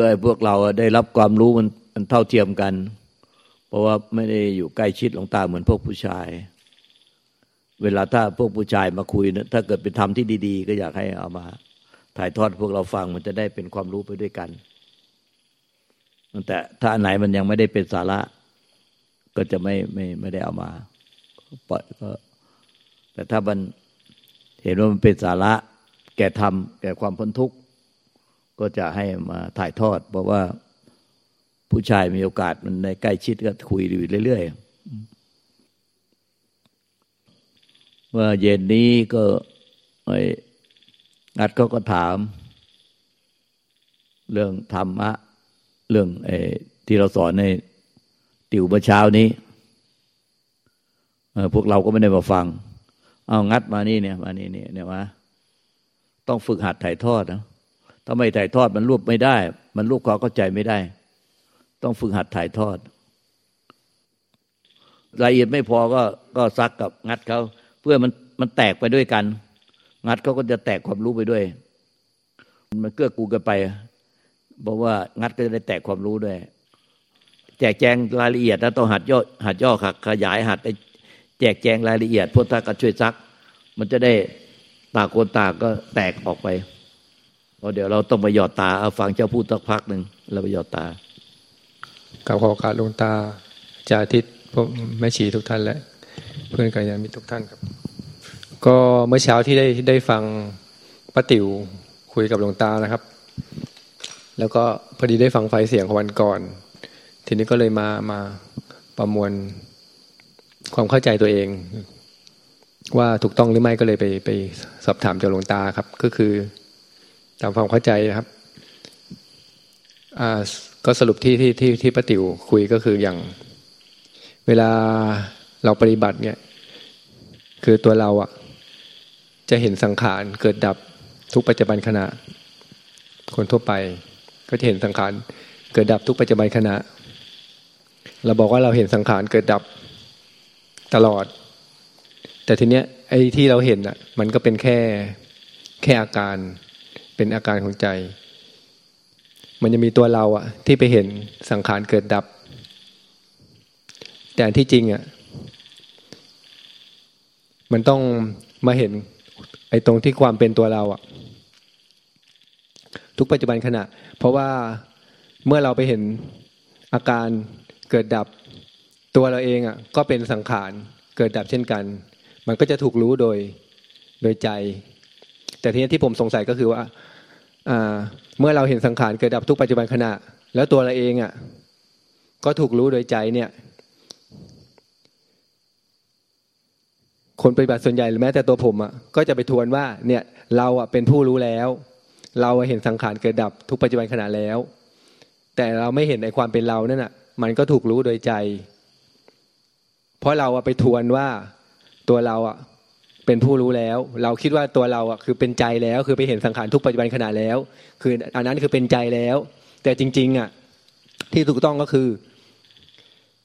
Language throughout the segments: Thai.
พื่อให้พวกเราได้รับความรู้มันมันเท่าเทียมกัน เพราะว่าไม่ได้อยู่ใกล้ชิดหลวงตาเหมือนพวกผู้ชาย เวลาถ้าพวกผู้ชายมาคุยนะถ้าเกิดเป็นธรรมที่ดี ๆ ก็อยากให้เอามา ถ่ายทอดพวกเราฟังมันจะได้เป็นความรู้ไปด้วยกันแต่ถ้าไหนมันยังไม่ได้เป็นสาระ ก็จะไม่ไม่ไม่ได้เอามาปล่อยก็ แต่ถ้ามันเห็นว่ามันเป็นสาระ แก่ธรรมแก่ความพ้นทุกข์ ก็จะให้มาถ่ายทอด เพราะว่าผู้ชายมีโอกาสมันในใกล้ชิดก็คุยอยู่เรื่อยๆเมื่อเย็นนี้ก็ไอ้นัดเขาก็ถาม เรื่องธรรมะ เรื่องไอ้ที่เราสอนในติวเมื่อเช้านี้พวกเราก็ไม่ได้มาฟัง เอางัดมานี่เนี่ย มานี่เนี่ยเนี่ยมาต้องฝึกหัดถ่ายทอดนะ ถ้าไม่ถ่ายทอดมันรวบไม่ได้ มันรวบความเข้าใจไม่ได้ ต้องฝึกหัดถ่ายทอด รายละเอียดไม่พอก็ก็ซักกับงัดเขาเพื่อมันมันแตกไปด้วยกัน งัดเขาก็จะแตกความรู้ไปด้วย มันเกื้อกูลกันไปบอกว่างัดก็จะได้แตกความรู้ด้วย แจกแจงรายละเอียดแล้วต้องหัดย่อหัดย่อขยายหัดแจกแจงรายละเอียดพุทธก็ช่วยซัก มันจะได้ตาโกนตาก็แตกออกไป เดี๋ยวเราต้องไปหยอดตาเอาฟังเจ้าพูดสักพักหนึ่งเราไปหยอดตากับขอการลงตาจาทิตพวกแม่ชีทุกท่านและ เพื่อนกัลยาณมิตรทุกท่านครับ ก็เมื่อเช้าที่ได้ได้ฟังป้าติ๋วคุยกับหลวงตานะครับ แล้วก็พอดีได้ฟังไฟเสียงของวันก่อน ทีนี้ก็เลยมามาประมวลความเข้าใจตัวเอง ว่าถูกต้องหรือไม่ก็เลยไปไปสอบถามจากหลวงตาครับ ก็คือ ตามความเข้าใจนะครับก็สรุปที่ที่ที่ที่ป้าติ๋วคุยก็คืออย่าง เวลาเราปฏิบัติเนี่ย คือตัวเราอะจะเห็นสังขารเกิดดับทุกปัจจุบันขณะ คนทั่วไป ก็จะเห็นสังขารเกิดดับทุกปัจจุบันขณะ เราบอกว่าเราเห็นสังขารเกิดดับตลอด แต่ทีเนี้ยไอ้ที่เราเห็นอะมันก็เป็นแค่แค่อาการ เป็นอาการของใจ มันจะมีตัวเราอะที่ไปเห็นสังขารเกิดดับ แต่ที่จริงอะมันต้องมาเห็น ไอ้ตรงที่ความเป็นตัวเราอะทุกปัจจุบันขณะ เพราะว่าเมื่อเราไปเห็นอาการเกิดดับ ตัวเราเองอะก็เป็นสังขารเกิดดับเช่นกัน มันก็จะถูกรู้โดยโดยใจ แต่ทีนี้ที่ผมสงสัยก็คือว่าเมื่อเราเห็นสังขารเกิดดับทุกปัจจุบันขณะ แล้วตัวเราเองอะ ก็ถูกรู้โดยใจเนี่ย คนปฏิบัติส่วนใหญ่หรือแม้แต่ตัวผมอะก็จะไปทวนว่า เนี่ย เราอะเป็นผู้รู้แล้ว เราเห็นสังขารเกิดดับทุกปัจจุบันขณะแล้ว แต่เราไม่เห็นในความเป็นเรานั่นอะ มันก็ถูกรู้โดยใจ เพราะเราอะไปทวนว่าตัวเราอะ เป็นผู้รู้แล้ว เราคิดว่าตัวเราอะคือเป็นใจแล้ว คือไปเห็นสังขารทุกปัจจุบันขณะแล้ว คืออันนั้นคือเป็นใจแล้ว แต่จริง ๆ อะ ที่ถูกต้องก็คือ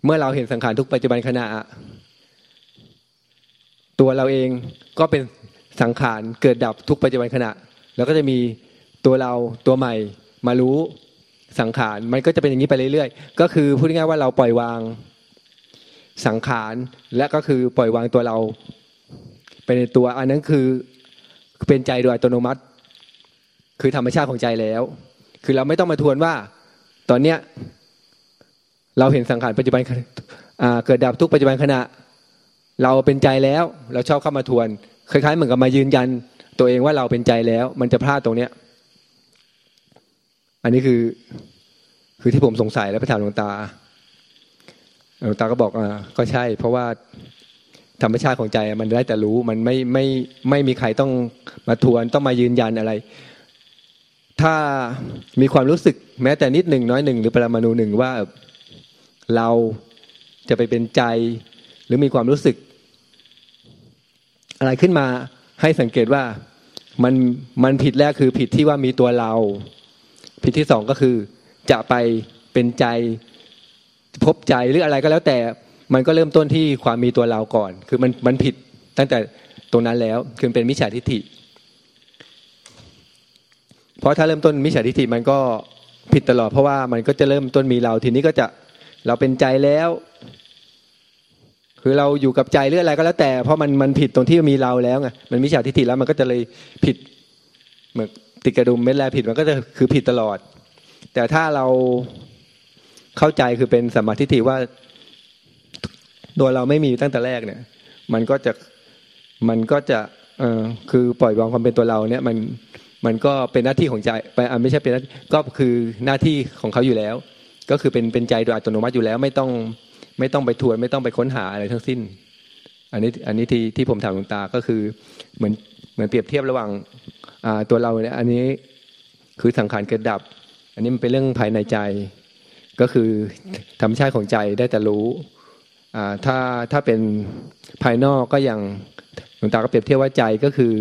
เมื่อเราเห็นสังขารทุกปัจจุบันขณะ ตัวเราเองก็เป็นสังขารเกิดดับทุกปัจจุบันขณะ แล้วก็จะมีตัวเราตัวใหม่มารู้สังขารมันก็จะเป็นอย่างนี้ไปเรื่อยๆ ก็คือพูดง่ายๆว่าเราปล่อยวางสังขารและก็คือปล่อยวางตัวเรา ไปในตัวอันนั้นคือเป็นใจโดยอัตโนมัติ คือธรรมชาติของใจแล้ว คือเราไม่ต้องมาทวนว่า ตอนเนี้ยเราเห็นสังขารปัจจุบันเกิดดับทุกปัจจุบันขณะ เราเป็นใจแล้ว เราชอบเข้ามาทวน คล้ายๆเหมือนกับมายืนยัน ตัวเองว่าเราเป็นใจแล้ว มันจะพลาดตรงเนี้ย อันนี้คือ คือที่ผมสงสัยแล้วไปถามหลวงตาหลวงตาก็บอกอ่าก็ใช่ เพราะว่า ธรรมชาติของใจมันได้แต่รู้มันไม่ไม่ไม่มีใครต้องมาทวนต้องมายืนยันอะไร ถ้ามีความรู้สึกแม้แต่นิดหนึ่งน้อยหนึ่งหรือปรมาณูหนึ่งว่าเราจะไปเป็นใจหรือมีความรู้สึก อะไรขึ้นมาให้สังเกตว่ามันมันผิดแรกคือผิดที่ว่ามีตัวเรา ผิดที่สองก็คือจะไปเป็นใจพบใจหรืออะไรก็แล้วแต่ มันก็เริ่มต้นที่ความมีตัวเราก่อน คือมันมันผิดตั้งแต่ตรงนั้นแล้วคือเป็นมิจฉาทิฏฐิ เพราะถ้าเริ่มต้นมิจฉาทิฏฐิมันก็ผิดตลอดเพราะว่ามันก็จะเริ่มต้นมีเรา ทีนี้ก็จะเราเป็นใจแล้ว คือเราอยู่กับใจหรืออะไรก็แล้วแต่ เพราะมันมันผิดตรงที่มีเราแล้วไงมันมิจฉาทิฏฐิแล้วมันก็จะเลยผิดเหมือนติดกระดุมเม็ดแรกผิดมันก็จะคือผิดตลอด แต่ถ้าเราเข้าใจคือเป็นสมาธิฏฐิว่า ตัวเราไม่มีตั้งแต่แรกเนี่ย มันก็จะมันก็จะเออคือปล่อยวางความเป็นตัวเราเนี่ยมันมันก็เป็นหน้าที่ของใจไปไม่ใช่เป็นหน้าก็คือหน้าที่ของเขาอยู่แล้ว ก็คือเป็นเป็นใจโดยอัตโนมัติอยู่แล้ว ไม่ต้องไม่ต้องไปทวนไม่ต้องไปค้นหาอะไรทั้งสิ้น อันนี้อันนี้ที่ที่ผมถามหลวงตาก็คือเหมือนเหมือนเปรียบเทียบระหว่างตัวเราเนี่ยอันนี้คือสังขารเกิดดับ อันนี้มันเป็นเรื่องภายในใจ ก็คือธรรมชาติของใจได้แต่รู้ ถ้าถ้าเป็นภายนอกก็อย่างหลวงตาก็เปรียบเทียบว่าใจก็คือ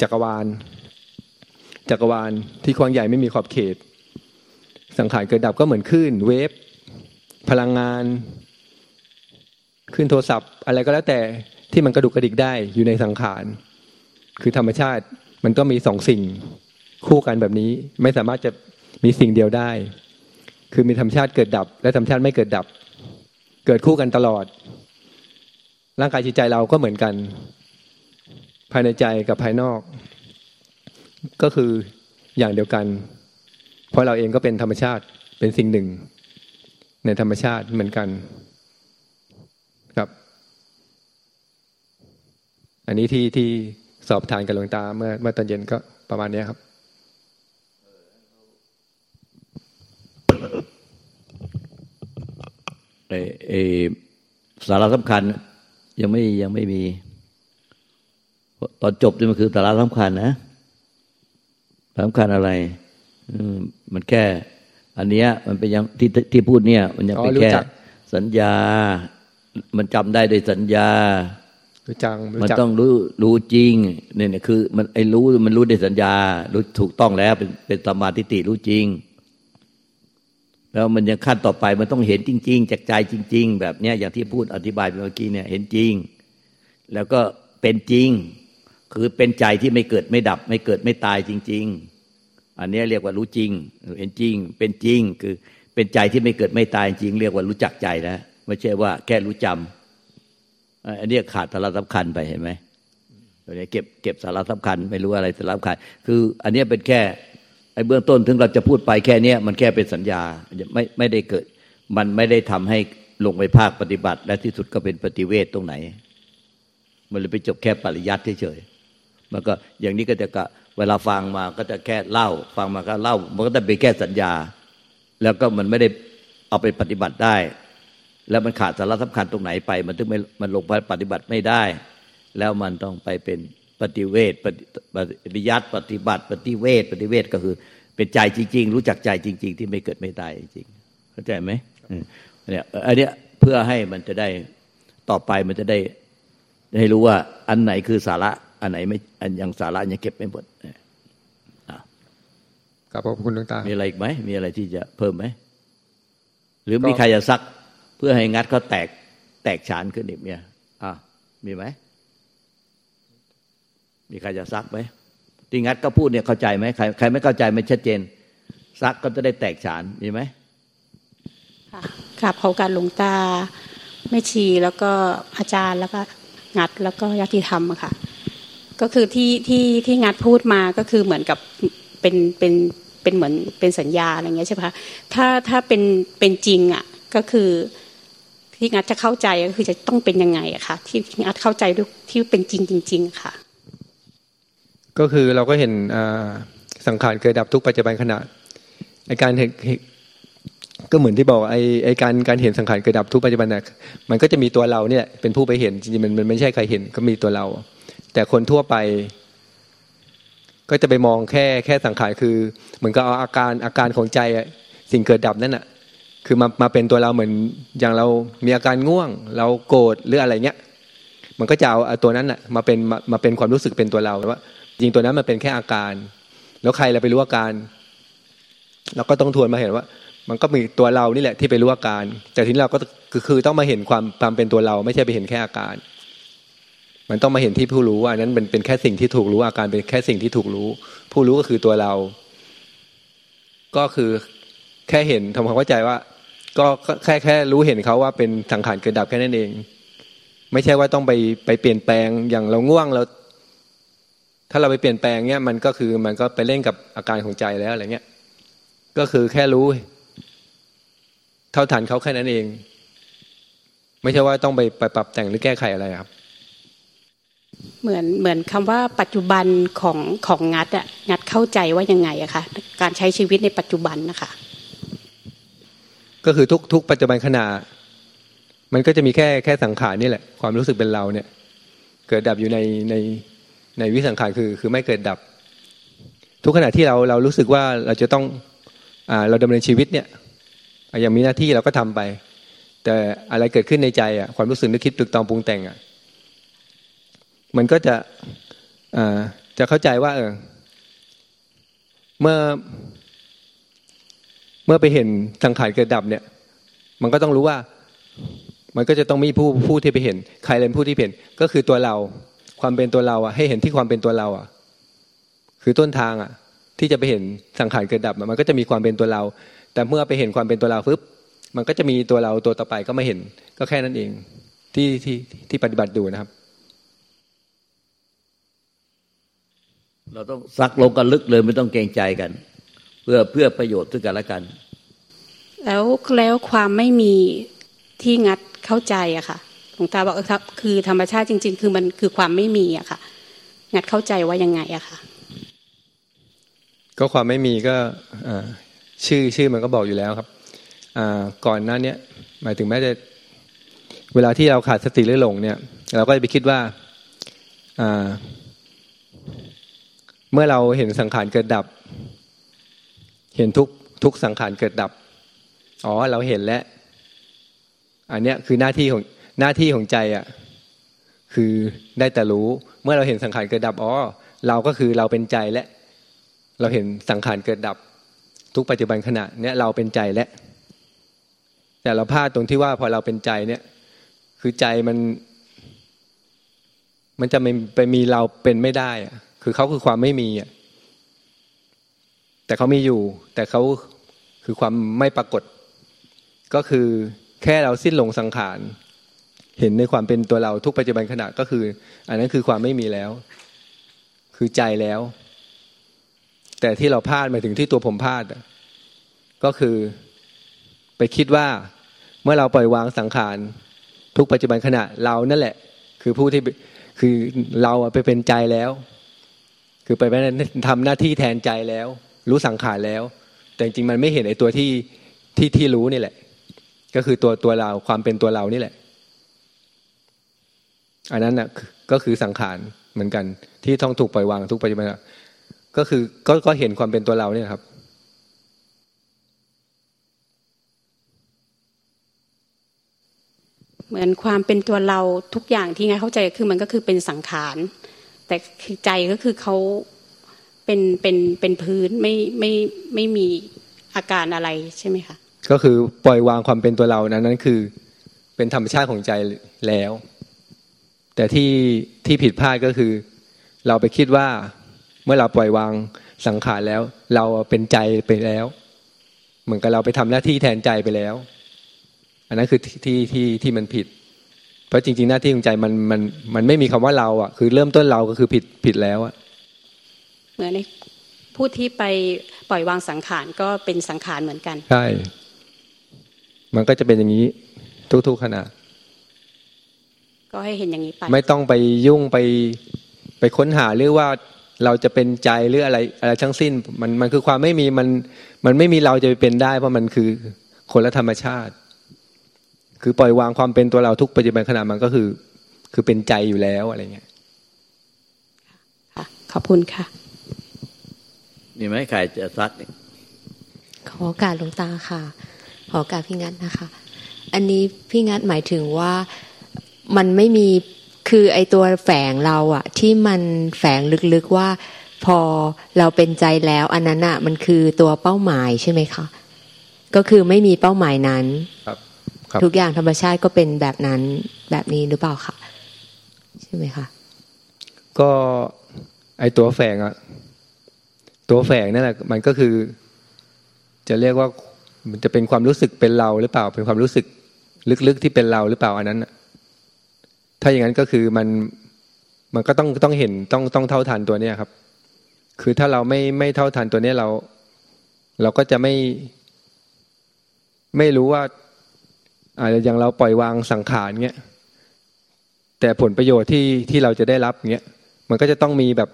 จักรวาล จักรวาลที่ควางใหญ่ไม่มีขอบเขต สังขารเกิดดับก็เหมือนคลื่นเวฟพลังงานขึ้นโทรศัพท์ อะไรก็แล้วแต่ที่มันกระดุกกระดิกได้อยู่ในสังขาร คือธรรมชาติมันก็มีสองสิ่งคู่กันแบบนี้ไม่สามารถจะมีสิ่งเดียวได้ คือมีธรรมชาติเกิดดับ และธรรมชาติไม่เกิดดับ เกิดคู่กันตลอด ร่างกายจิตใจเราก็เหมือนกัน ภายในใจกับภายนอก ก็คืออย่างเดียวกัน เพราะเราเองก็เป็นธรรมชาติเป็นสิ่งหนึ่ง ในธรรมชาติเหมือนกันครับ อันนี้ที่ที่สอบทานกับหลวงตาเมื่อเมื่อตอนเย็นก็ประมาณนี้ครับเอ สาระสำคัญ ยังไม่ยังไม่มี ตอนจบนี่มันคือสาระสำคัญนะสำคัญอะไรมันแค่ อันเนี้ย มันเป็นยังที่ที่พูดเนี่ย มันยังเป็นแค่ สัญญา มันจำได้โดยสัญญารู้จังมันต้องรู้รู้จริงเนี่ยคือ มันไอ้รู้มันรู้ในสัญญา รู้ถูกต้องแล้วเป็นเป็นสมาธิติรู้จริง แล้วมันยังขั้นต่อไปมันต้องเห็นจริง ๆ จากใจจริง ๆ แบบเนี้ยอย่างที่พูดอธิบายเมื่อกี้เนี่ยเห็นจริง แล้วก็เป็นจริง คือเป็นใจที่ไม่เกิดไม่ดับ ไม่เกิดไม่ตายจริง ๆ อันนี้เรียกว่ารู้จริง เห็นจริง เป็นจริงคือเป็นใจที่ไม่เกิดไม่ตายจริง เรียกว่ารู้จักใจแล้วไม่ใช่ว่าแค่รู้จำอันนี้ขาดสาระสำคัญไปเห็นไหมตัวนี้เก็บเก็บสาระสำคัญ ไม่รู้อะไรสาระสำคัญ คือ อันนี้เป็นแค่ ไอ้เบื้องต้นถึงเราจะพูดไปแค่เนี้ยมันแค่เป็นสัญญาไม่ไม่ได้เกิด มันไม่ได้ทำให้ลงไปภาคปฏิบัติ และที่สุดก็เป็นปฏิเวทตรงไหน มันเลยไปจบแค่ปริยัติเฉยๆมันก็อย่างนี้ก็จะกะเวลาฟังมาก็จะแค่เล่า ฟังมาก็เล่า มันก็จะเป็นแค่สัญญา แล้วก็มันไม่ได้เอาไปปฏิบัติได้ แล้วมันขาดสาระสำคัญตรงไหนไป มันถึงไม่มันลงไปปฏิบัติไม่ได้ แล้วมันต้องไปเป็น ปฏิเวทปฏิยัติปฏิบัติ ปฏิเวทปฏิเวทก็คือ เป็นใจจริง ๆ รู้จักใจจริง ๆ ที่ไม่เกิดไม่ตายจริงเข้าใจไหมเนี่ยอันเนี้ยเพื่อให้มันจะได้ต่อไปมันจะได้ให้รู้ว่าอันไหนคือสาระ อันไหนไม่อันยังสาระยังเก็บไม่หมดครับขอบคุณหลวงตา มีอะไรอีกไหมมีอะไรที่จะเพิ่มไหมหรือมีใครจะซักเพื่อให้งัดเขาแตกแตกฉานขึ้นอีกเนี่ยอ่ามีไหม มีใครจะซักไหมที่งัดก็พูดเนี่ยเข้าใจไหมใครใครไม่เข้าใจไม่ชัดเจน ซักก็จะได้แตกฉานมีไหมค่ะค่ะพอการหลวงตาไม่ชีแล้วก็อาจารย์แล้วก็งัดแล้วก็ยติธรรมค่ะ ก็คือที่ที่ที่งัดพูดมาก็คือเหมือนกับเป็นเป็นเป็นเหมือนเป็นสัญญาอะไรเงี้ยใช่ไหมคะถ้าถ้าเป็นเป็นจริงอะก็คือที่งัดจะเข้าใจก็คือจะต้องเป็นยังไงอะค่ะที่งัดเข้าใจที่เป็นจริงจริง ๆ ค่ะ ก็คือเราก็เห็นสังขารเกิดดับทุกปัจจุบันขณะไอการเห็นก็เหมือนที่บอกไอไอการการเห็นสังขารเกิดดับทุกปัจจุบันน่ะมันก็จะมีตัวเราเนี่ยเป็นผู้ไปเห็นจริงๆมันมันไม่ใช่ใครเห็นก็มีตัวเรา แต่คนทั่วไป ก็จะไปมองแค่แค่สังขารคือ เหมือนกับเอาอาการอาการของใจสิ่งเกิดดับนั่นน่ะ คือมามาเป็นตัวเราเหมือนอย่างเรามีอาการง่วง เราโกรธหรืออะไรเงี้ย มันก็จะเอาตัวนั้นอะมาเป็นมามาเป็นความรู้สึกเป็นตัวเราว่า จริงตัวนั้นมันเป็นแค่อาการ แล้วใครเราไปรู้อาการเราก็ต้องทวนมาเห็นว่า มันก็มีตัวเรานี่แหละที่ไปรู้อาการ แต่ทีนี้เราก็คือคือต้องมาเห็นความความเป็นตัวเรา ไม่ใช่ไปเห็นแค่อาการ มันต้องมาเห็นที่ผู้รู้ว่านั้นเป็นเป็นแค่สิ่งที่ถูกรู้อาการเป็นแค่สิ่งที่ถูกรู้ ผู้รู้ก็คือตัวเรา ก็คือแค่เห็นทำความเข้าใจว่า ก็แค่แค่รู้เห็นเขาว่าเป็นสังขารเกิดดับแค่นั้นเอง ไม่ใช่ว่าต้องไปไปเปลี่ยนแปลงอย่างเราง่วงเรา ถ้าเราไปเปลี่ยนแปลงเนี้ยมันก็คือมันก็ไปเล่นกับอาการของใจแล้วอะไรเงี้ย ก็คือแค่รู้ เท่าทันเขาแค่นั้นเอง ไม่ใช่ว่าต้องไปไปปรับแต่งหรือแก้ไขอะไรครับ เหมือนเหมือนคำว่าปัจจุบันของของงัดอะงัดเข้าใจว่ายังไงอะคะการใช้ชีวิตในปัจจุบันนะคะก็คือทุกทุกปัจจุบันขณะมันก็จะมีแค่แค่สังขารนี่แหละ ความรู้สึกเป็นเราเนี่ย เกิดดับอยู่ในใน ในวิสังขารคือคือไม่เกิดดับ ทุกขณะที่เราเรารู้สึกว่าเราจะต้องอ่าเราดำเนินชีวิตเนี่ยย่างมีหน้าที่เราก็ทำไป แต่อะไรเกิดขึ้นในใจอะความรู้สึกนึกคิดตึกตองปรุงแต่งอะมันก็จะอ่าจะเข้าใจว่าเออเมื่อ เมื่อไปเห็นสังขารเกิดดับเนี่ย มันก็ต้องรู้ว่า มันก็จะต้องมีผู้ผู้ที่ไปเห็น ใครเป็นผู้ที่เห็น ก็คือตัวเรา ความเป็นตัวเราอะ ให้เห็นที่ความเป็นตัวเราอะ คือต้นทางอะ ที่จะไปเห็นสังขารเกิดดับมันก็จะมีความเป็นตัวเรา แต่เมื่อไปเห็นความเป็นตัวเราปุ๊บมันก็จะมีตัวเราตัวต่อไปก็ไม่เห็น ก็แค่นั้นเอง ที่ที่ที่ปฏิบัติดูนะครับ เราต้องซักลงกันลึกเลยไม่ต้องเกรงใจกัน เพื่อเพื่อประโยชน์ซึ่งกันและกัน แล้วแล้วความไม่มีที่งัดเข้าใจอะค่ะ หลวงตาบอกครับ คือธรรมชาติจริง ๆ คือมันคือความไม่มีอะค่ะ งัดเข้าใจว่ายังไงอะค่ะ ก็ความไม่มีก็ชื่อชื่อมันก็บอกอยู่แล้วครับก่อนหน้านี้หมายถึงแม้จะเวลาที่เราขาดสติหรือหลงเนี่ย เราก็จะไปคิดว่าเมื่อเราเห็นสังขารเกิดดับ เห็นทุกทุกสังขารเกิดดับ อ๋อ เราเห็นแล้ว อันเนี้ยคือหน้าที่ของ หน้าที่ของใจอะคือได้แต่รู้เมื่อเราเห็นสังขารเกิดดับอ๋อเราก็คือเราเป็นใจและ เราเห็นสังขารเกิดดับ ทุกปัจจุบันขณะเนี้ยเราเป็นใจและ แต่เราพลาดตรงที่ว่าพอเราเป็นใจเนี่ย คือใจมัน มันจะไม่ไปมีเราเป็นไม่ได้อะคือเขาคือความไม่มีอะแต่เขามีอยู่ แต่เขาคือความไม่ปรากฏ ก็คือแค่เราสิ้นลงสังขาร เห็นในความเป็นตัวเราทุกปัจจุบันขณะก็คือ อันนั้นคือความไม่มีแล้ว คือใจแล้ว แต่ที่เราพลาดมาถึงที่ตัวผมพลาดก็คือ ไปคิดว่าเมื่อเราปล่อยวางสังขารทุกปัจจุบันขณะเรานั่นแหละ คือผู้ที่คือเราไปเป็นใจแล้ว คือไปทำหน้าที่แทนใจแล้ว รู้สังขารแล้ว แต่จริงมันไม่เห็นไอ้ตัวที่ที่ที่รู้นี่แหละ ก็คือตัวตัวเราความเป็นตัวเรานี่แหละ อันนั้นน่ะก็คือสังขารเหมือนกัน ที่ต้องถูกปล่อยวางทุกปัจจุบันก็คือก็ก็เห็นความเป็นตัวเราเนี่ยครับ เหมือนความเป็นตัวเราทุกอย่างที่ไงเข้าใจคือมันก็คือเป็นสังขาร แต่คือใจก็คือเขาเป็นเป็นเป็นพื้นไม่ไม่ไม่มีอาการอะไรใช่ไหมคะก็คือปล่อยวางความเป็นตัวเรานั้นนั้นคือ เป็นธรรมชาติของใจแล้ว แต่ที่ที่ผิดพลาดก็คือ เราไปคิดว่าเมื่อเราปล่อยวางสังขารแล้ว เราเป็นใจไปแล้ว เหมือนกับเราไปทำหน้าที่แทนใจไปแล้ว อันนั้นคือที่ที่ที่มันผิดราะจริง ๆ หน้าที่ของใจมันมันมันไม่มีคำว่าเราอะ คือเริ่มต้นเราก็คือผิดผิดแล้วอะเหมือนผู้ที่ไปปล่อยวางสังขารก็เป็นสังขารเหมือนกัน ใช่ มันก็จะเป็นอย่างนี้ทุกๆขณะ ก็ให้เห็นอย่างนี้ไป ไม่ต้องไปยุ่งไปไปค้นหาหรือว่าเราจะเป็นใจหรืออะไรอะไรทั้งสิ้น มันมันคือความไม่มีมันมันไม่มีเราจะไปเป็นได้ เพราะมันคือคนละธรรมชาติ คือปล่อยวางความเป็นตัวเราทุกปัจจุบันขณะมันก็คือ คือเป็นใจอยู่แล้วอะไรเงี้ยค่ะขอบคุณค่ะนี่ไหมใครจะซักขอการหลวงตาค่ะ ขอการพี่งัดนะคะ อันนี้พี่งัดหมายถึงว่า มันไม่มีคือไอตัวแฝงเราอะที่มันแฝงลึกๆว่า พอเราเป็นใจแล้ว อันนั้นอะมันคือตัวเป้าหมายใช่ไหมคะก็คือไม่มีเป้าหมายนั้นครับทุกอย่างธรรมชาติก็เป็นแบบนั้นแบบนี้หรือเปล่าคะใช่ไหมคะก็ไอตัวแฝงอะตัวแฝงนั่นแหละมันก็คือ จะเรียกว่ามันจะเป็นความรู้สึกเป็นเราหรือเปล่า เป็นความรู้สึกลึกๆที่เป็นเราหรือเปล่าอันนั้น ถ้าอย่างนั้นก็คือมันมันก็ต้องต้องเห็นต้องต้องเท่าทันตัวเนี้ยครับ คือถ้าเราไม่ไม่เท่าทันตัวเนี้ยเรา เราก็จะไม่ไม่รู้ว่าอาจจะอย่างเราปล่อยวางสังขารเงี้ยแต่ผลประโยชน์ที่ที่เราจะได้รับเงี้ยมันก็จะต้องมีแบบ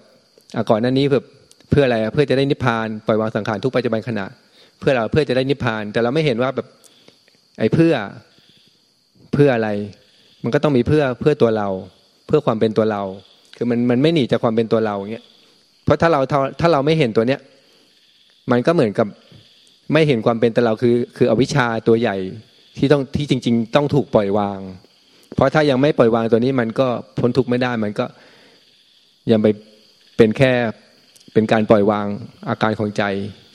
ก่อนหน้านี้เพื่อเพื่ออะไรเพื่อจะได้นิพพานปล่อยวางสังขารทุกปัจจุบันขณะ เพื่อเราเพื่อจะได้นิพพาน แต่เราไม่เห็นว่าแบบไอ้เพื่อเพื่ออะไร มันก็ต้องมีเพื่อเพื่อตัวเรา เพื่อความเป็นตัวเรา คือมันมันไม่หนีจากความเป็นตัวเราเงี้ยเพราะถ้าเราถ้าเราไม่เห็นตัวเนี้ย มันก็เหมือนกับไม่เห็นความเป็นตัวเราคือ คืออวิชชาตัวใหญ่ที่ต้องที่จริง ๆ ต้องถูกปล่อยวาง เพราะถ้ายังไม่ปล่อยวางตัวนี้มันก็พ้นทุกข์ไม่ได้ มันก็ยังไปเป็นแค่เป็นการปล่อยวางอาการของใจ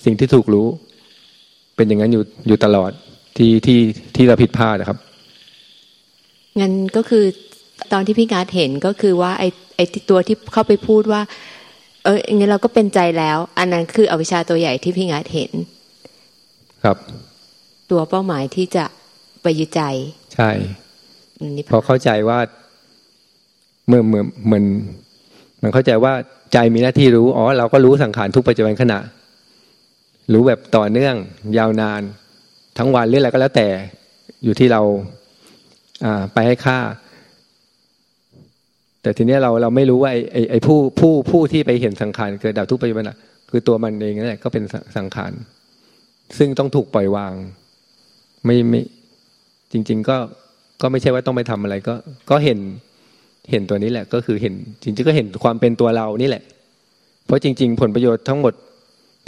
สิ่งที่ถูกรู้ เป็นอย่างนั้นอยู่อยู่ตลอดที่ที่ที่เราผิดพลาดนะครับ งั้นก็คือตอนที่พี่งาเห็นก็คือว่าไอ้ไอ้ตัวที่เข้าไปพูดว่า เอองั้นเราก็เป็นใจแล้ว อันนั้นคืออวิชชาตัวใหญ่ที่พี่งาเห็น ครับ ตัวเป้าหมายที่จะไปยึดใจ ใช่พอเข้าใจว่าเมื่อเหมือนเหมือนมันเข้าใจว่าใจมีหน้าที่รู้อ๋อเราก็รู้สังขารทุกปัจจุบันขณะ รู้แบบต่อเนื่อง ยาวนาน ทั้งวันหรืออะไรก็แล้วแต่อยู่ที่เราอ่า ไปให้ค่า แต่ทีนี้เราเราไม่รู้ว่าไอ้ไอ้ผู้ผู้ผู้ที่ไปเห็นสังขารเกิดดับทุกปัจจุบันคือตัวมันเองนั่นแหละก็เป็นสังขารซึ่งต้องถูกปล่อยวาง ไม่ไม่จริง ๆ ก็ก็ไม่ใช่ว่าต้องไปทำอะไรก็ ก็เห็นเห็นตัวนี้แหละ ก็คือเห็น จริงๆก็เห็นความเป็นตัวเรานี่แหละ เพราะจริง ๆ ผลประโยชน์ทั้งหมด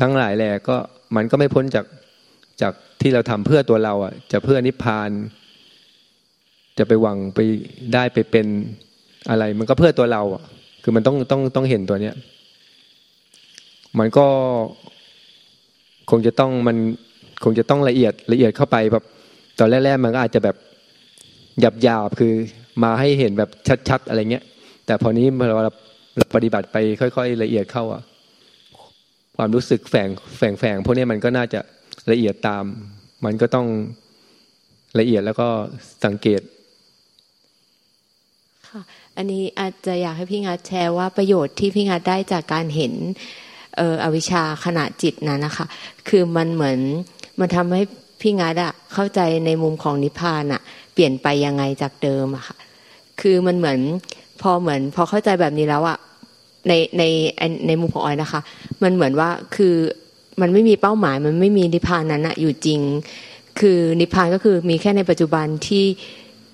ทั้งหลายแหละก็มันก็ไม่พ้นจากจากที่เราทำเพื่อตัวเราอะ จะเพื่อนิพพาน จะไปหวังไปได้ไปเป็นอะไร มันก็เพื่อตัวเราอะ คือมันต้องต้องต้องเห็นตัวเนี้ย มันก็ คงจะต้องมันคงจะต้องละเอียดละเอียดเข้าไปแบบตอนแรกๆมันก็อาจจะแบบหยาบๆคือมาให้เห็นแบบชัด ๆ อะไรเงี้ย แต่พอนี้เราเราปฏิบัติไปค่อย ๆ ละเอียดเข้าอะ ความรู้สึกแฝงแฝงแฝงพวกนี้มันก็น่าจะละเอียดตาม มันก็ต้องละเอียดแล้วก็สังเกต ค่ะ อันนี้อาจจะอยากให้พี่งาแชร์ว่าประโยชน์ที่พี่งาได้จากการเห็นเอออวิชาขณะจิตนั้นนะคะ คือมันเหมือนมันทำให้พี่งาอะเข้าใจในมุมของนิพพานอะเปลี่ยนไปยังไงจากเดิมอะค่ะ คือมันเหมือนพอเหมือน พอเข้าใจแบบนี้แล้วอะในในในมุมของออยนะคะ มันเหมือนว่าคือมันไม่มีเป้าหมาย มันไม่มีนิพพานนั้นอะอยู่จริง คือนิพพานก็คือมีแค่ในปัจจุบันที่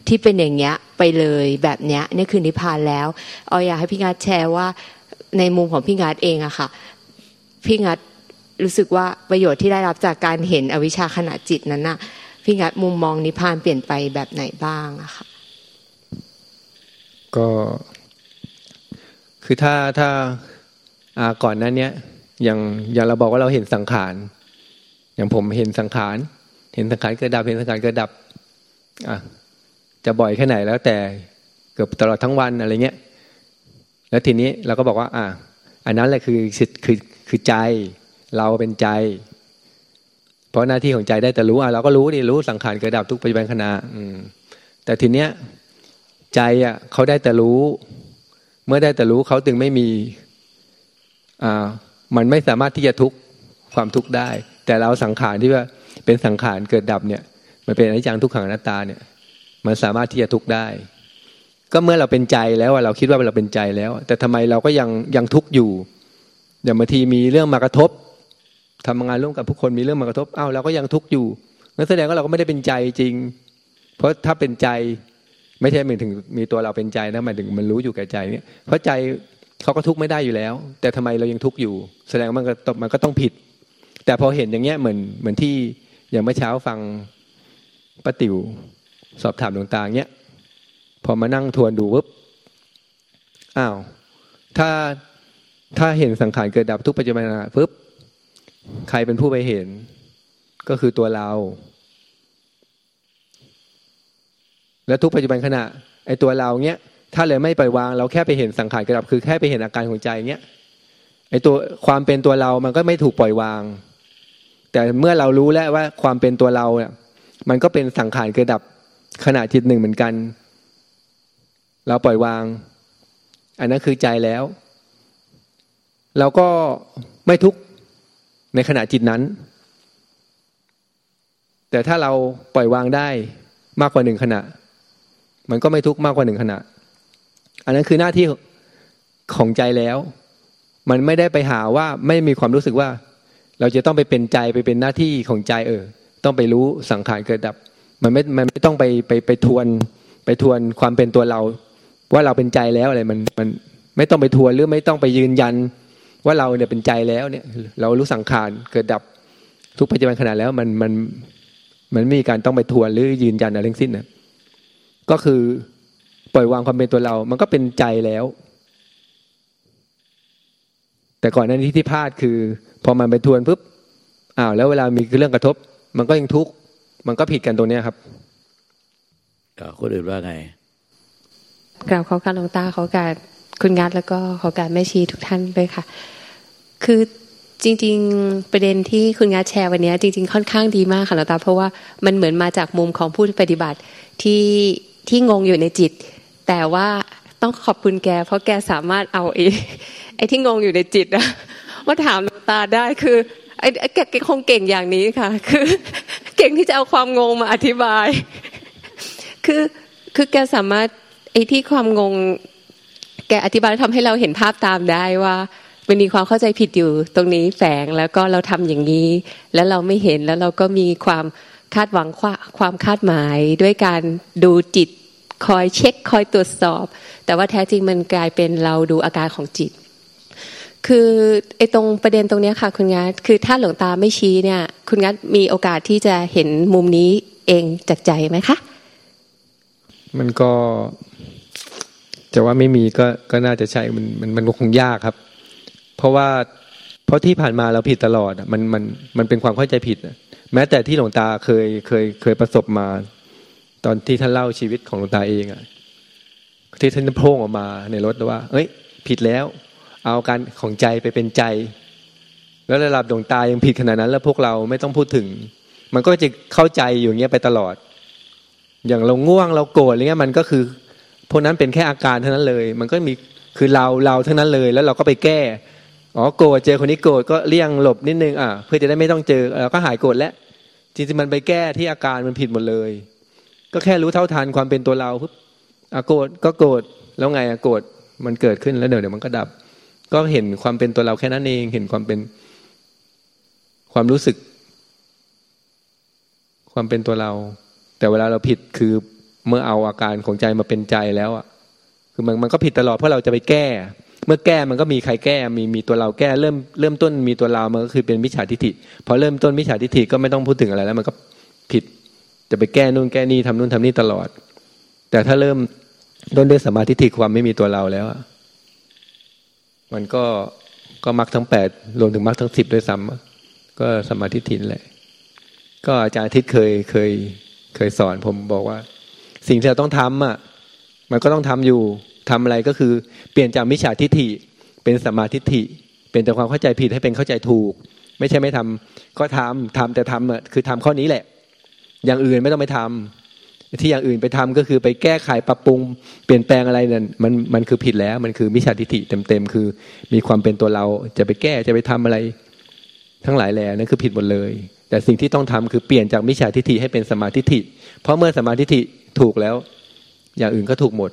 ที่เป็นอย่างเงี้ย ไปเลยแบบเนี้ยนี่คือนิพพานแล้วออยอยากให้พี่งาแชร์ว่าในมุมของพี่งาเองอะค่ะ พี่งัดรู้สึกว่าประโยชน์ที่ได้รับจากการเห็นอวิชชาขณะจิตนั้นน่ะ พี่งัดมุมมองนิพพานเปลี่ยนไปแบบไหนบ้างอะค่ะก็คือถ้าถ้าอาก่อนนั้นเนี้ยอย่างอย่างเราบอกว่าเราเห็นสังขารอย่างผมเห็นสังขาร เห็นสังขารเกิดดับเห็นสังขารเกิดดับอะ จะบ่อยแค่ไหนแล้วแต่เกือบตลอดทั้งวันอะไรเงี้ย แล้วทีนี้เราก็บอกว่า อะอันนั้นแหละคือคือคือใจเราเป็นใจ เพราะหน้าที่ของใจได้แต่รู้อะเราก็รู้นี่รู้สังขารเกิดดับทุกปัจจุบันขณะอืม แต่ทีเนี้ยใจอะเขาได้แต่รู้ เมื่อได้แต่รู้เขาถึงไม่มีอ่ามันไม่สามารถที่จะทุกความทุกข์ได้ แต่เราสังขารที่ว่าเป็นสังขารเกิดดับเนี่ย มันเป็นอนิจจังทุกขังอนัตตาเนี่ย มันสามารถที่จะทุกข์ได้ ก็เมื่อเราเป็นใจแล้วเราคิดว่าเราเป็นใจแล้ว แต่ทำไมเราก็ยังยังทุกข์อยู่อย่างบางทีมีเรื่องมากระทบทำงานร่วมกับผู้คนมีเรื่องมากระทบอ้าวเราก็ยังทุกข์อยู่นั่นแสดงว่าเราก็ไม่ได้เป็นใจจริง เพราะถ้าเป็นใจไม่ใช่หมายถึงมีตัวเราเป็นใจนะหมายถึงมันรู้อยู่แก่ใจเนี่ยเพราะใจเขาก็ทุกข์ไม่ได้อยู่แล้ว แต่ทำไมเรายังทุกข์อยู่ แสดงมันก็มันก็ต้องผิด แต่พอเห็นอย่างเงี้ยเหมือนเหมือนที่อย่างเมื่อเช้าฟังป้าติ๋ว สอบถามดวงตาเงี้ยพอมานั่งทวนดูปุ๊บอ้าวถ้าถ้าเห็นสังขารเกิดดับทุกปัจจุบันปุ๊บใครเป็นผู้ไปเห็น ก็คือตัวเรา และทุกปัจจุบันขณะไอ้ตัวเราเนี้ยถ้าเลยไม่ปล่อยวาง เราแค่ไปเห็นสังขารเกิดดับคือแค่ไปเห็นอาการของใจเนี้ยไอ้ตัวความเป็นตัวเรามันก็ไม่ถูกปล่อยวาง แต่เมื่อเรารู้แล้วว่าความเป็นตัวเราเนี่ยมันก็เป็นสังขารเกิดดับ ขณะจิตหนึ่งเหมือนกัน เราปล่อยวาง อันนั้นคือใจแล้ว เราก็ไม่ทุกข์ในขณะจิตนั้น แต่ถ้าเราปล่อยวางได้มากกว่าหนึ่งขณะ มันก็ไม่ทุกข์มากกว่าหนึ่งขณะ อันนั้นคือหน้าที่ของใจแล้ว มันไม่ได้ไปหาว่าไม่มีความรู้สึกว่า เราจะต้องไปเป็นใจไปเป็นหน้าที่ของใจเออ ต้องไปรู้สังขารเกิดดับ มันไม่มันไม่ต้องไปไปไปทวน ไปทวนความเป็นตัวเรา ว่าเราเป็นใจแล้วอะไรมันมันไม่ต้องไปทวนหรือไม่ต้องไปยืนยัน ว่าเราเนี่ยเป็นใจแล้วเนี่ย เรารู้สังขารเกิดดับทุกปัจจุบันขณะแล้วมันมันมันไม่มีการต้องไปทวนหรือยืนยันอะไรทั้งสิ้นนะก็คือปล่อยวางความเป็นตัวเรา มันก็เป็นใจแล้ว แต่ก่อนหน้านี้ที่พลาดคือ พอมันไปทวนปุ๊บอ้าวแล้วเวลามีเรื่องกระทบ มันก็ยังทุกข์ มันก็ผิดกันตรงนี้ครับคนอื่นว่าไงกล่าวขอการหลวงตาขอการคุณงัดแล้วก็ขอการแม่ชีทุกท่านด้วยค่ะ คือจริง ๆ ประเด็นที่คุณงัดแชร์วันนี้จริง ๆ ค่อนข้างดีมากค่ะหลวงตาเพราะว่ามันเหมือนมาจากมุมของผู้ปฏิบัติที่ที่งงอยู่ในจิต แต่ว่าต้องขอบคุณแก เพราะแกสามารถเอาไอ้ไอ้ที่งงอยู่ในจิตอะว่าถามหลวงตาได้คือไอ้แกคงเก่งอย่างนี้ค่ะ คือ เก่งที่จะเอาความงงมาอธิบาย คือคือแกสามารถไอ้ที่ความงง แกอธิบายทำให้เราเห็นภาพตามได้ว่ามันมีความเข้าใจผิดอยู่ตรงนี้แฝงแล้วก็เราทำอย่างนี้ แล้วเราไม่เห็นแล้วเราก็มีความคาดหวังความคาดหมายด้วยการดูจิตคอยเช็คคอยตรวจสอบ แต่ว่าแท้จริงมันกลายเป็นเราดูอาการของจิต คือไอ้ตรงประเด็นตรงนี้ค่ะ คุณงัดคือถ้าหลวงตาไม่ชี้เนี่ย คุณงัดมีโอกาสที่จะเห็นมุมนี้เองจากใจไหมคะ มันก็จะว่าไม่มีก็ก็น่าจะใช่มันมันมันคงยากครับ เพราะว่าเพราะที่ผ่านมาเราผิดตลอดมันมันมันเป็นความเข้าใจผิดแม้แต่ที่หลวงตาเคยเคยเคยประสบมา ตอนที่ท่านเล่าชีวิตของหลวงตาเองอะที่ท่านโพ่งออกมาในรถว่า เอ้ย ผิดแล้ว เอาการของใจไปเป็นใจ แล้วระดับดวงตายังผิดขนาดนั้น แล้วพวกเราไม่ต้องพูดถึง มันก็จะเข้าใจอยู่างเงี้ยไปตลอด อย่างเราง่วงเราโกรธอะไรเงี้ยมันก็คือพวกนั้นเป็นแค่อาการเท่านั้นเลย มันก็มีคือเราเราเท่านั้นเลย แล้วเราก็ไปแก้อ๋อโกรธเจอคนนี้โกรธก็เลี่ยงหลบนิดนึงอะเพื่อจะได้ไม่ต้องเจอเราก็หายโกรธแล้วจริงๆมันไปแก้ที่อาการมันผิดหมดเลย ก็แค่รู้เท่าทันความเป็นตัวเราปุ๊บอะโกรธก็โกรธแล้วไงอะโกรธมันเกิดขึ้นแล้วเดี๋ยวเดี๋ยวมันก็ดับ ก็เห็นความเป็นตัวเราแค่นั้นเอง เห็นความเป็นความรู้สึก ความเป็นตัวเรา แต่เวลาเราผิดคือเมื่อเอาอาการของใจมาเป็นใจแล้วอะคือมันมันก็ผิดตลอดเพราะเราจะไปแก้ เมื่อแก้มันก็มีใครแก้ มีมีตัวเราแก้เริ่มเริ่มต้นมีตัวเรา มันก็คือเป็นมิจฉาทิฏฐิพอเริ่มต้นมิจฉาทิฏฐิก็ไม่ต้องพูดถึงอะไรแล้ว มันก็ผิดจะไปแก้นู่นแก้นี่ทำนู่นทำนี่ตลอด แต่ถ้าเริ่มต้นด้วยสมาธิทิความไม่มีตัวเราแล้ว มันก็ก็มักทั้งแปดรวมถึงมักทั้งสิบด้วยซ้ำก็สมาธิทินแหละ ก็อาจารย์ทิศเคยเคยเคยสอนผมบอกว่า สิ่งที่เราต้องทำอะ มันก็ต้องทำอยู่ทำอะไรก็คือ เปลี่ยนจากมิจฉาทิฏฐิเป็นสมาธิฐิเป็นจากความเข้าใจผิดให้เป็นเข้าใจถูก ไม่ใช่ไม่ทำก็ทำทำแต่ทำอะคือทำข้อนี้แหละ อย่างอื่นไม่ต้องไปทำ ที่อย่างอื่นไปทำก็คือไปแก้ไขปรับปรุงเปลี่ยนแปลงอะไรนั่นมันมันคือผิดแล้ว มันคือมิจฉาทิฏฐิเต็มๆคือ มีความเป็นตัวเราจะไปแก้จะไปทำอะไร ทั้งหลายแหล่นั่นคือผิดหมดเลย แต่สิ่งที่ต้องทำคือเปลี่ยนจากมิจฉาทิฏฐิให้เป็นสมาธิฐิเพราะเมื่อสมาธิฐิถูกแล้ว อย่างอื่นก็ถูกหมด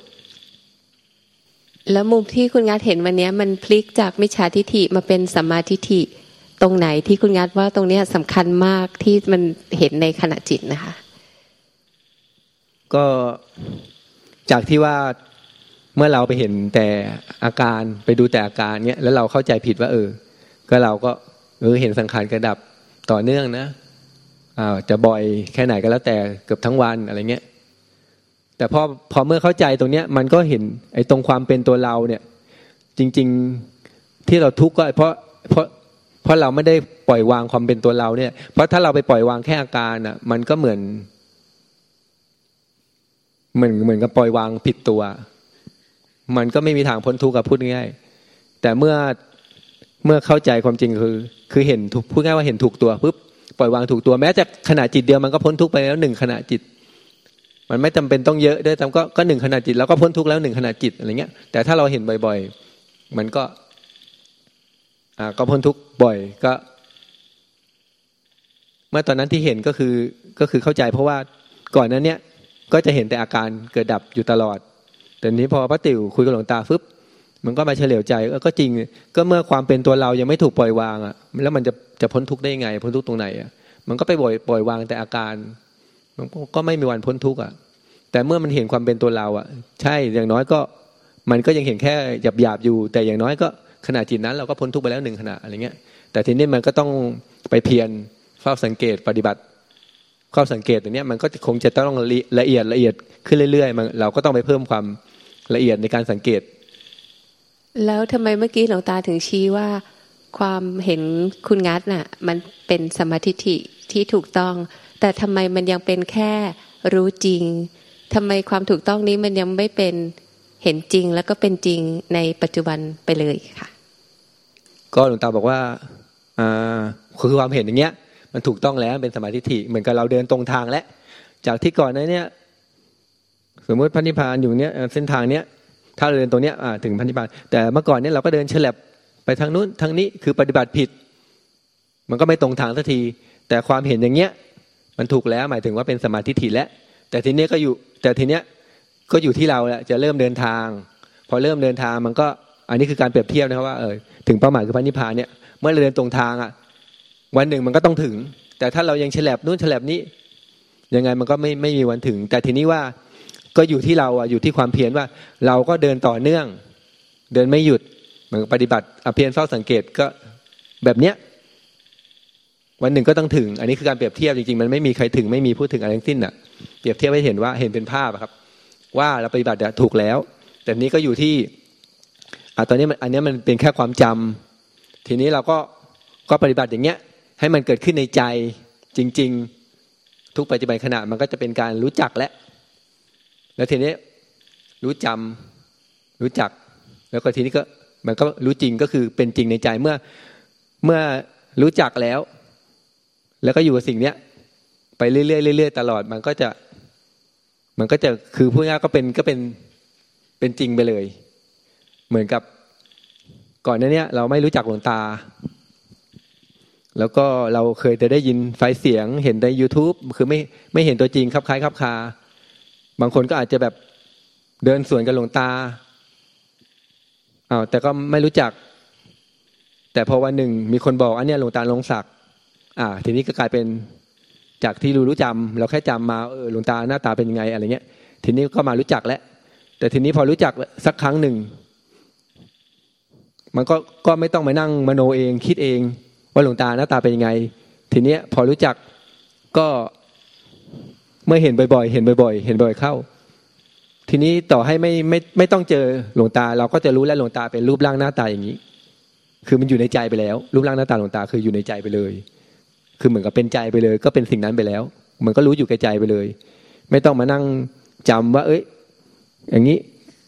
แล้วมุมที่คุณงัดเห็นวันนี้มันพลิกจากมิจฉาทิฏฐิมาเป็นสมาทิฐิตรงไหนที่คุณงัดว่าตรงนี้สำคัญมากที่มันเห็นในขณะจิตนะคะ ก็จากที่ว่าเมื่อเราไปเห็นแต่อาการไปดูแต่อาการเนี้ยแล้วเราเข้าใจผิดว่า เออ ก็เราก็เออเห็นสังขารกระดับต่อเนื่องนะอ้าวจะบ่อยแค่ไหนก็แล้วแต่เกือบทั้งวันอะไรเงี้ยแต่พอพอเมื่อเข้าใจตรงเนี้ย มันก็เห็นไอ้ตรงความเป็นตัวเราเนี่ย จริง ๆที่เราทุกข์ก็เพราะเพราะเพราะเราไม่ได้ปล่อยวางความเป็นตัวเราเนี่ย เพราะถ้าเราไปปล่อยวางแค่อาการอะ มันก็เหมือน เหมือนเหมือนกับปล่อยวางผิดตัว มันก็ไม่มีทางพ้นทุกข์กับพูดง่ายแต่เมื่อเมื่อเข้าใจความจริงคือ คือเห็นถูกพูดง่ายว่าเห็นถูกตัวปุ๊บปล่อยวางถูกตัวแม้จะขณะจิตเดียวมันก็พ้นทุกข์ไปแล้วหนึ่งขณะจิต มันไม่จำเป็นต้องเยอะด้วยแต่ก็ก็หนึ่งขณะจิตแล้วก็พ้นทุกข์แล้วหนึ่งขณะจิตอะไรเงี้ย แต่ถ้าเราเห็นบ่อย ๆ มันก็อ่าก็พ้นทุกข์บ่อยก็ เมื่อตอนนั้นที่เห็นก็คือก็คือเข้าใจเพราะว่าก่อนนั้นเนี่ย ก็จะเห็นแต่อาการเกิดดับอยู่ตลอด แต่นี้พอพระติ๋วคุยกับหลวงตาฟึบมันก็มาเฉลียวใจก็จริง ก็เมื่อความเป็นตัวเรายังไม่ถูกปล่อยวางอะ แล้วมันจะจะพ้นทุกข์ได้ยังไง พ้นทุกข์ตรงไหนอะมันก็ไปปล่อยปล่อยวางแต่อาการ มันก็ไม่มีวันพ้นทุกข์อะ แต่เมื่อมันเห็นความเป็นตัวเราอะ ใช่อย่างน้อยก็ มันก็ยังเห็นแค่หยาบหยาบอยู่ แต่อย่างน้อยก็ขณะจิตนั้น เราก็พ้นทุกข์ไปแล้วหนึ่งขณะอะไรเงี้ย แต่ทีนี้มันก็ต้องไปเพียรเฝ้าสังเกตปฏิบัติ ข้อสังเกตตรงนี้มันก็คงจะต้องละเอียดละเอียดขึ้นเรื่อยๆมันเราก็ต้องไปเพิ่มความละเอียดในการสังเกต แล้วทำไมเมื่อกี้หลวงตาถึงชี้ว่า ความเห็นคุณงัดน่ะ มันเป็นสมาธิิที่ถูกต้อง แต่ทำไมมันยังเป็นแค่รู้จริงทำไมความถูกต้องนี้มันยังไม่เป็นเห็นจริงแล้วก็เป็นจริงในปัจจุบันไปเลยค่ะ ก็หลวงตาบอกว่าอ่าคือความเห็นอย่างเงี้ย มันถูกต้องแล้วเป็นสมาธิิเหมือนกับเราเดินตรงทางแล้วจากที่ก่อนนั้นเนี่ยสมมติพันธิพานอยู่เนี้ยเส้นทางเนี้ยถ้าเราเดินตรงเนี้ยถึงพันธิพานแต่เมื่อก่อนเนี้ยเราก็เดินเฉลบไปทางนู้นทางนี้คือปฏิบัติผิด มันก็ไม่ตรงทางสักที แต่ความเห็นอย่างเงี้ย มันถูกแล้วหมายถึงว่าเป็นสมาธิิแล้วแต่ทีเนี้ยก็อยู่ แต่ทีเนี้ยก็อยู่ที่เราแหละจะเริ่มเดินทาง พอเริ่มเดินทางมันก็อันนี้คือการเปรียบเทียบนะครับว่าเออถึงเป้าหมายคือพันธิพานเนี่ยเมื่อเราเดินตรงทางอะ วันหนึ่งมันก็ต้องถึง แต่ถ้าเรายังฉลับนู่นฉลับนี้ ยังไงมันก็ไม่ไม่มีวันถึง แต่ทีนี้ว่าก็อยู่ที่เราอะอยู่ที่ความเพียรว่า เราก็เดินต่อเนื่อง เดินไม่หยุดเหมือนปฏิบัติอเพียรเฝ้าสังเกตก็แบบเนี้ยวันหนึ่งก็ต้องถึง อันนี้คือการเปรียบเทียบจริงๆ มันไม่มีใครถึงไม่มีพูดถึงอะไรทั้งสิ้นอะ เปรียบเทียบให้เห็นว่าเห็นเป็นภาพครับ ว่าเราปฏิบัติถูกแล้ว แต่นี้ก็อยู่ที่อ่าตอนนี้มันอันนี้มันเป็นแค่ความจำทีนี้เราก็ก็ปฏิบัติอย่างเงี้ย ให้มันเกิดขึ้นในใจจริง ๆ ทุกปัจจุบันขณะมันก็จะเป็นการรู้จักและ แล้วทีนี้รู้จำรู้จัก แล้วก็ทีนี้ก็มันก็รู้จริงก็คือเป็นจริงในใจเมื่อเมื่อรู้จักแล้ว แล้วก็อยู่กับสิ่งเนี้ยไปเรื่อยๆเรื่อยๆตลอดมันก็จะ มันก็จะคือพูดง่ายก็เป็นก็เป็นเป็นจริงไปเลย เหมือนกับก่อนหน้านี้เราไม่รู้จักหลวงตา แล้วก็เราเคยแต่ได้ยินไฟเสียงเห็นใน YouTube คือไม่ไม่เห็นตัวจริงครับคล้ายครับคา บางคนก็อาจจะแบบเดินสวนกับหลวงตาอ้าวแต่ก็ไม่รู้จัก แต่พอวันหนึ่งมีคนบอกอันนี้หลวงตาลงศักดิ์อ่า ทีนี้ก็กลายเป็นจากที่รู้รู้จำเราแค่จำมาเออหลวงตาหน้าตาเป็นยังไงอะไรเงี้ย ทีนี้ก็มารู้จักแล้วแต่ทีนี้พอรู้จักสักครั้งหนึ่ง มันก็ก็ไม่ต้องมานั่งมโนเองคิดเอง ว่าหลวงตาหน้าตาเป็นยังไง ทีเนี้ยพอรู้จักก็เมื่อเห็นบ่อยๆ เห็นบ่อย ๆ เห็นบ่อยเข้า ทีนี้ต่อให้ไม่ไม่ไม่ต้องเจอหลวงตา เราก็จะรู้แล้วหลวงตาเป็นรูปร่างหน้าตาอย่างนี้ คือมันอยู่ในใจไปแล้ว รูปร่างหน้าตาหลวงตาคืออยู่ในใจไปเลย คือเหมือนกับเป็นใจไปเลย ก็เป็นสิ่งนั้นไปแล้วมันก็รู้อยู่แก่ใจไปเลย ไม่ต้องมานั่งจำว่า เอ้ย อย่างนี้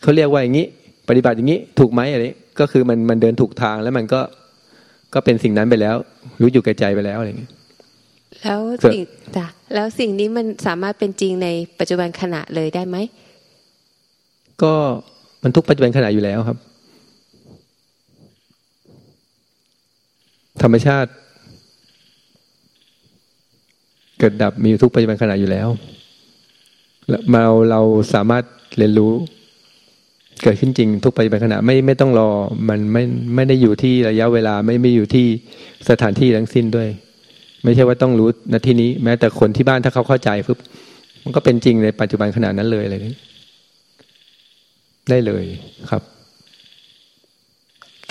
เขาเรียกว่าอย่างนี้ ปฏิบัติอย่างนี้ถูกไหมอะไรก็คือมันมันเดินถูกทางแล้วมันก็ ก็เป็นสิ่งนั้นไปแล้ว รู้อยู่แก่ใจไปแล้วอะไรอย่างเงี้ยแล้วสิ่งจ้ะแล้วสิ่งนี้มันสามารถเป็นจริงในปัจจุบันขณะเลยได้ไหมก็มันทุกปัจจุบันขณะอยู่แล้วครับ ธรรมชาติ เกิดดับมีทุกปัจจุบันขณะอยู่แล้วเราเราสามารถเรียนรู้ เกิดขึ้นจริงทุกปัจจุบันขณะไม่ไม่ต้องรอ มันไม่ไม่ได้อยู่ที่ระยะเวลาไม่ไม่อยู่ที่สถานที่ทั้งสิ้นด้วย ไม่ใช่ว่าต้องรู้ณที่นี้ แม้แต่คนที่บ้านถ้าเขาเข้าใจปุ๊บมันก็เป็นจริงในปัจจุบันขณะนั้นเลยอะไรนี้ได้เลยครับ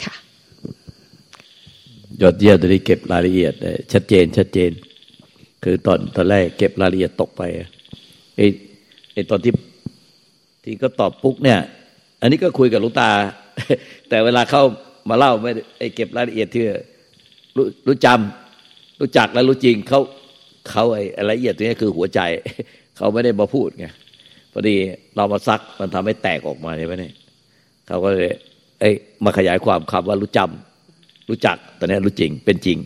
ค่ะยอดเยี่ยมตอนนี้เก็บรายละเอียดชัดเจน ชัดเจน คือตอนตอนแรกเก็บรายละเอียดตกไปไอ้ไอ้ตอนที่ที่ก็ตอบปุ๊กเนี่ย อันนี้ก็คุยกับลุงตา แต่เวลาเข้ามาเล่าไม่ไอเก็บรายละเอียดที่รู้รู้จำรู้จักและรู้จริงเขาเขาไอรายละเอียดตรงนี้คือหัวใจ เขาไม่ได้มาพูดไงพอดีเรามาซักมันทำให้แตกออกมาใช่ไหมเนี่ยเขาก็เลยเอ้มาขยายความคำว่ารู้จำรู้จักตอนนี้รู้จริงเป็นจริง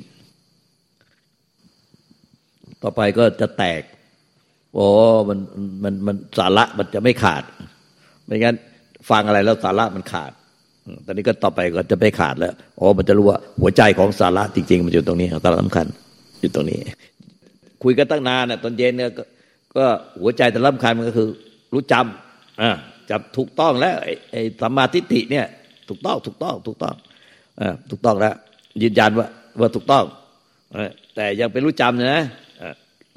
ต่อไปก็จะแตกโอ้มันมันมันสาระมันจะไม่ขาด ไม่งั้น ฟังอะไรแล้วสาระมันขาด ตอนนี้ก็ต่อไปก็จะไม่ขาดแล้วอ๋อมันจะรู้ว่าหัวใจของสาระจริง ๆ มันอยู่ตรงนี้สาระสำคัญอยู่ตรงนี้ คุยกันตั้งนานน่ะตอนเย็นเนี่ยก็หัวใจแต่สำคัญมันก็คือ รู้จำอ่าจับถูกต้องแล้วไอ้สัมมาทิฏฐิเนี่ย ถูกต้องถูกต้อง ถูกต้องอ่าถูกต้องแล้ว ยืนยันว่าว่าถูกต้องแต่ยังเป็นรู้จำนะ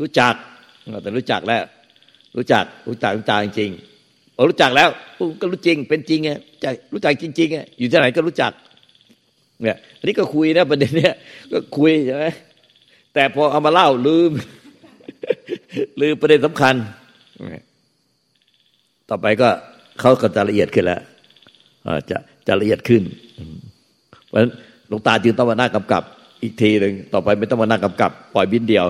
รู้จักแต่รู้จักแล้ว รู้จักรู้จักรู้จักจริง รู้จักแล้วก็รู้จริง เป็นจริงไงจรู้จักจริงๆไงอยู่ที่ไหนก็รู้จัก เนี่ยอันนี้ก็คุยนะประเด็นเนี้ยก็คุยใช่ไหมแต่พอเอามาเล่าลืม ลืมประเด็นสำคัญ ต่อไปก็เขาก็จะละเอียดขึ้นแล้วจะจะละเอียดขึ้น เพราะฉะนั้นหลวงตาจึงต้องมาหน้ากำกับ อีกทีหนึ่งต่อไปไม่ต้องมาหนั่งกำกับ ปล่อยบินเดียว